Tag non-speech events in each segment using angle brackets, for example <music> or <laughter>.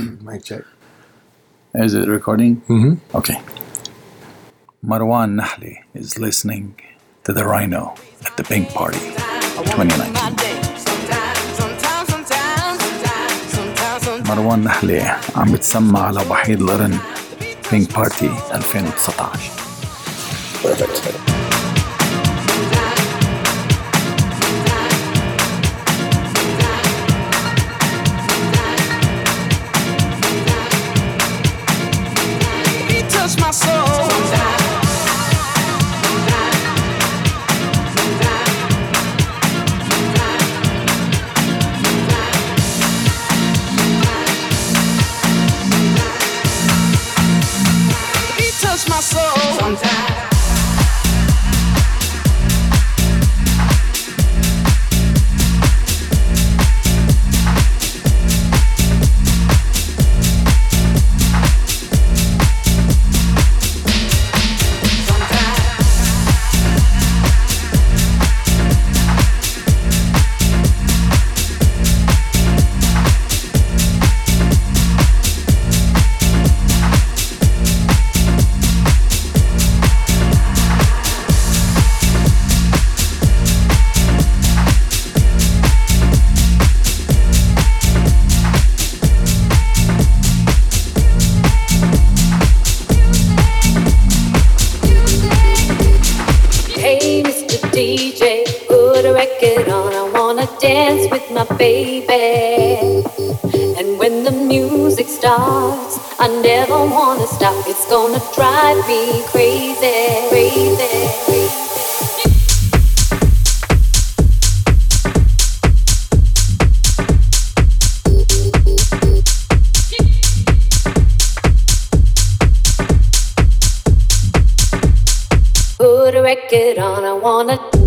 <clears throat> My check. Is it recording? Mm-hmm. Okay. Marwan Nahle is listening to the Rhino at the Pink Party 2019. مروان نحلة عم بتسمع على وحيد القرن بينك بارتي 2019 DJ, put a record on. I wanna dance with my baby. And when the music starts, I never wanna stop. It's gonna drive me crazy, crazy, crazy. wanna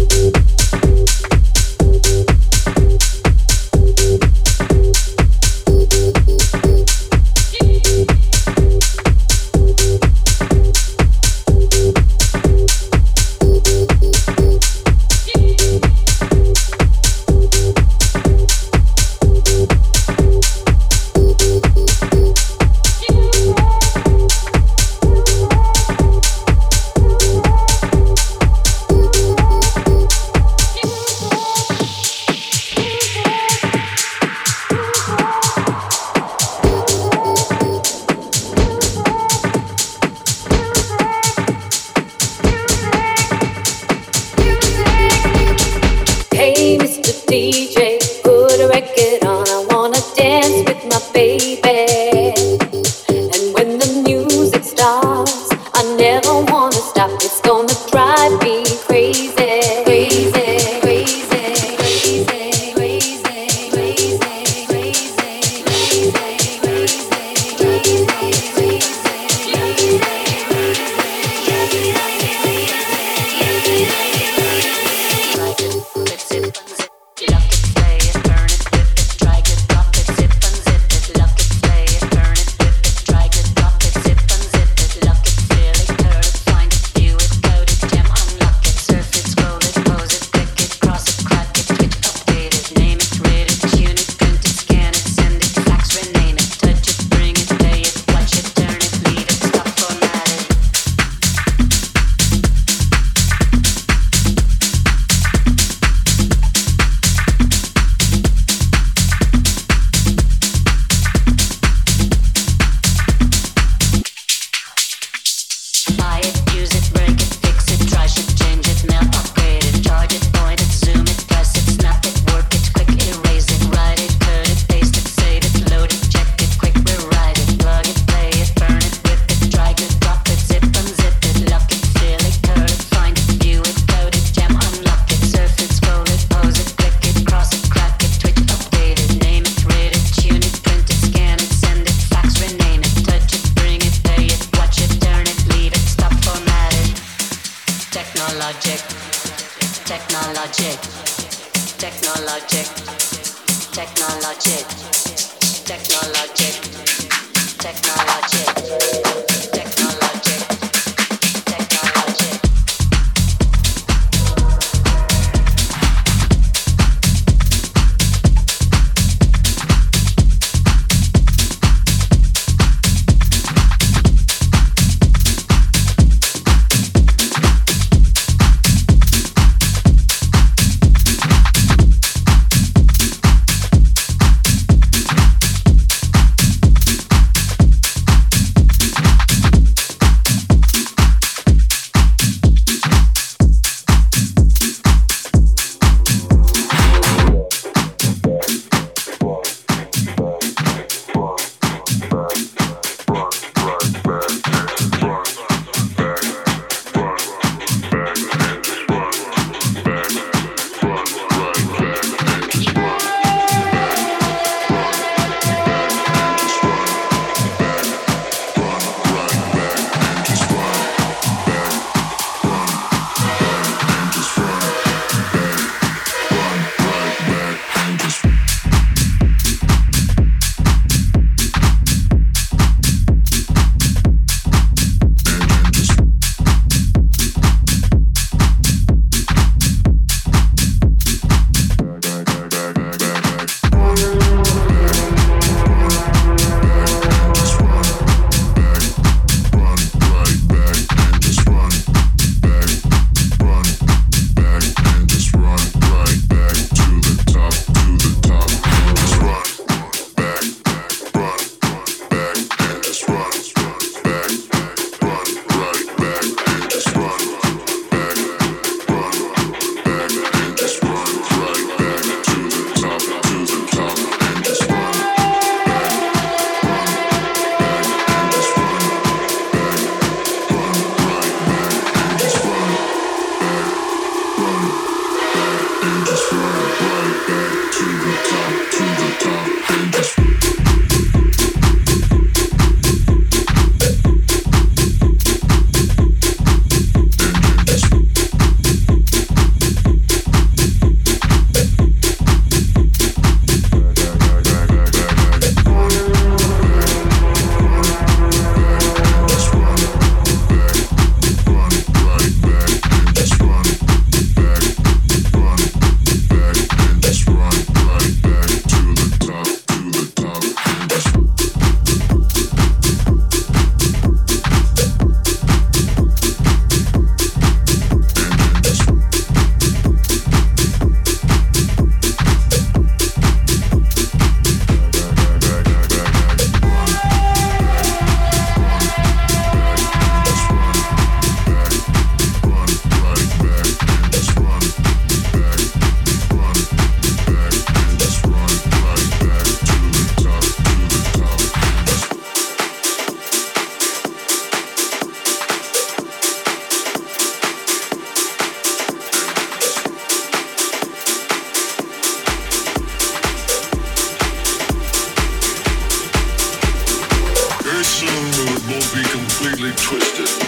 twisted.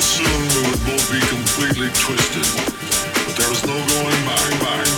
soon we would both be completely twisted, but there was no going back. back.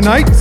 Tonight?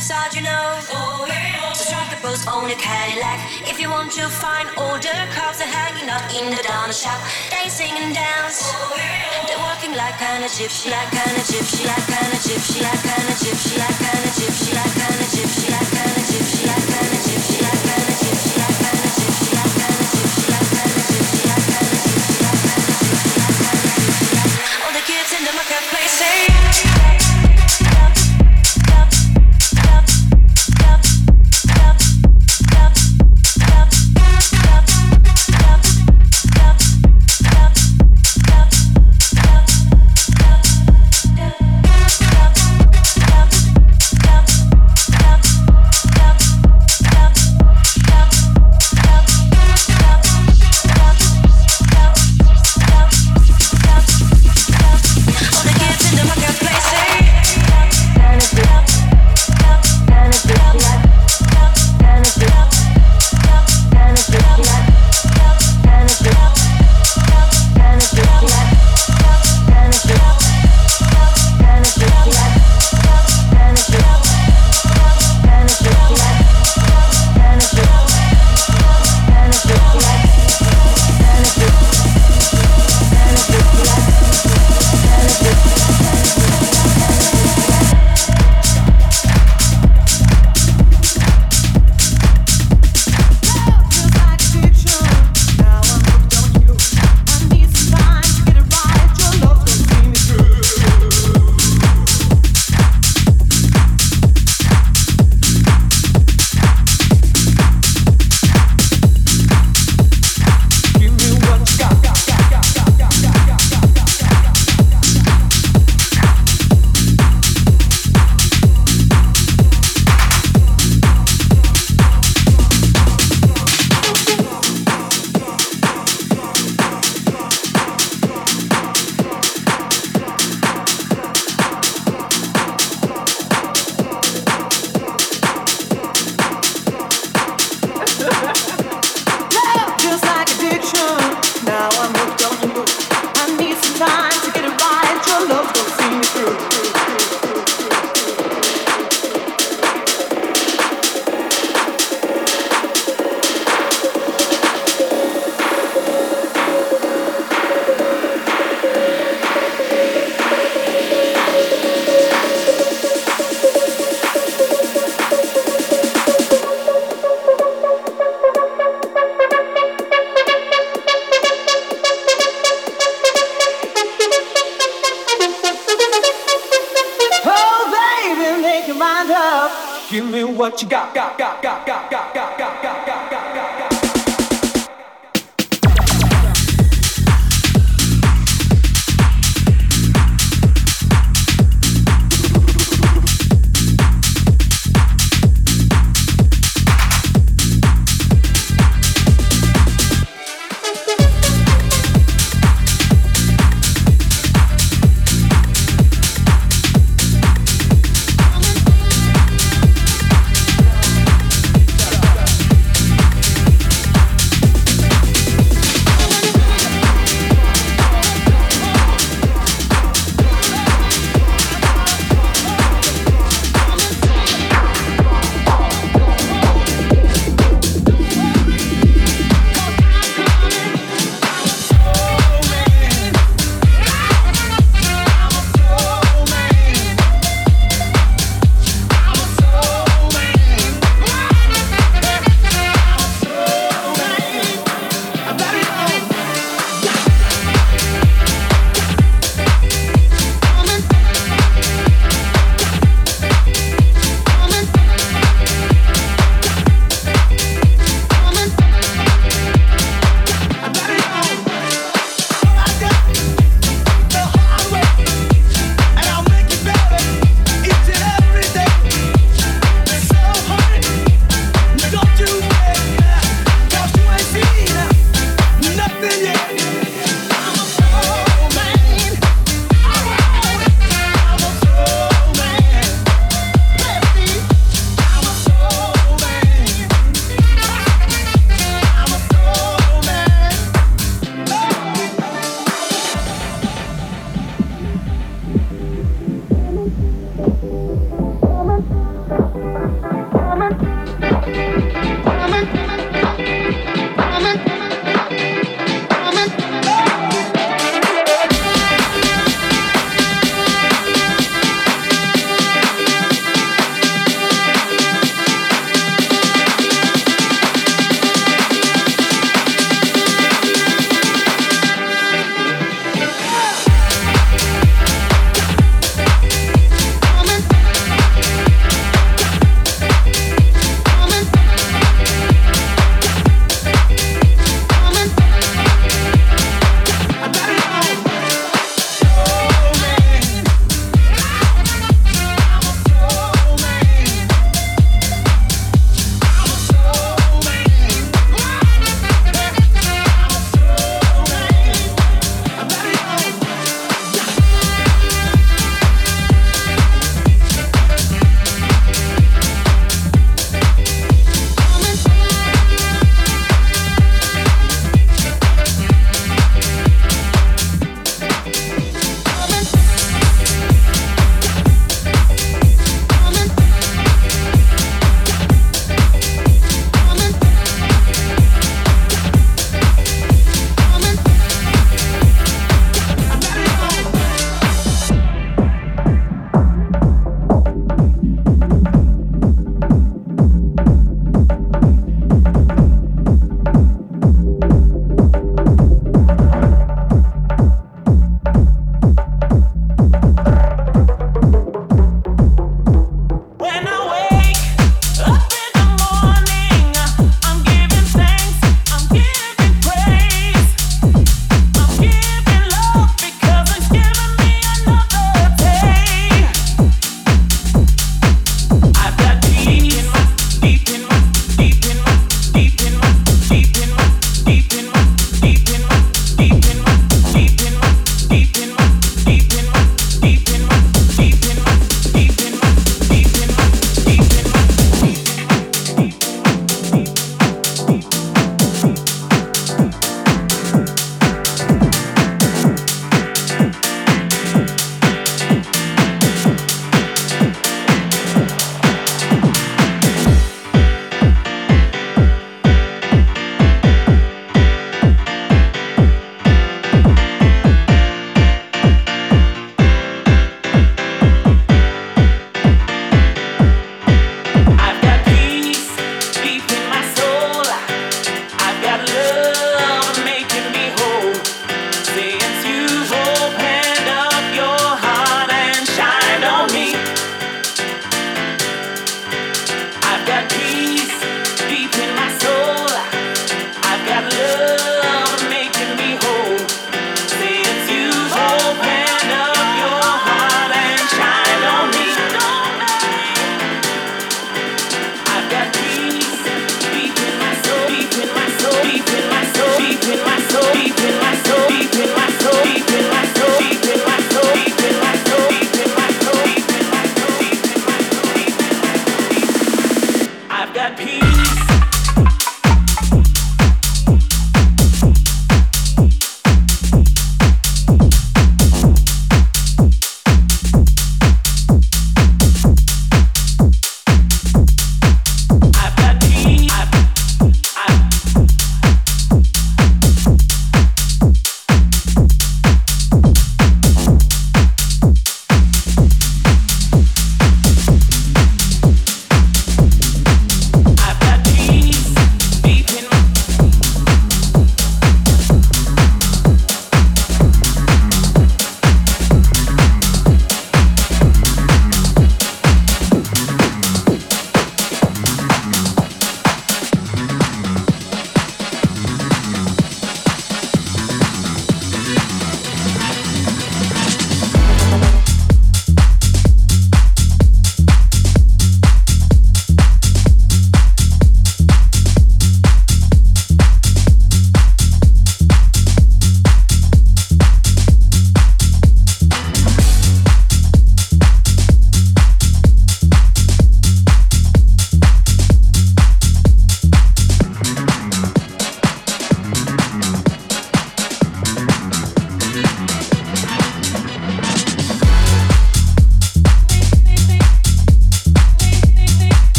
side, you know. Oh. So strike the pose on a Cadillac. If you want to find older cars, they're hanging out in the donut shop. They sing and dance. They're walking like an Egyptian, like an Egyptian, like an Egyptian, like an Egyptian, like an Egyptian, like an Egyptian. Like an Egyptian like got, got, got,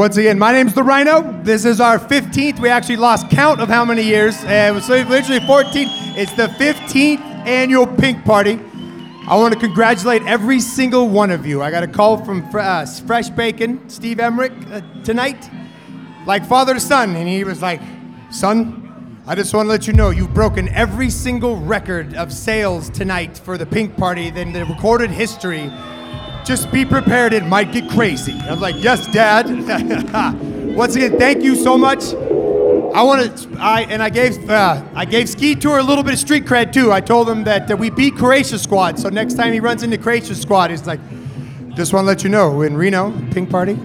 Once again, my name's the Rhino. This is our 15th. We actually lost count of how many years. And was literally 14. It's the 15th annual Pink Party. I want to congratulate every single one of you. I got a call from uh, Fresh Bacon, Steve Emmerich, uh, tonight, like father to son, and he was like, "Son, I just want to let you know you've broken every single record of sales tonight for the Pink Party in the recorded history." Just be prepared it might get crazy. I was like yes dad. <laughs> Once again thank you so much. I want to i and i gave uh, i gave ski tour a little bit of street cred too. I told him that uh, we beat croatia squad so next time he runs into croatia squad he's like just want to let you know in reno pink party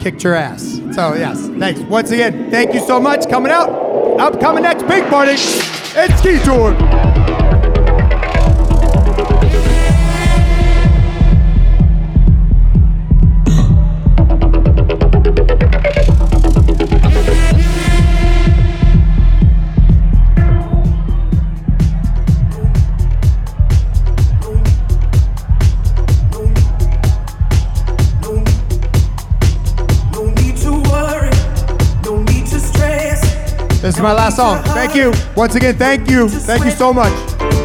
kicked your ass. So yes thanks. Once again thank you so much. Coming out upcoming next pink party it's ski tour Is my last song. Thank you. Once again, thank you. Thank you so much.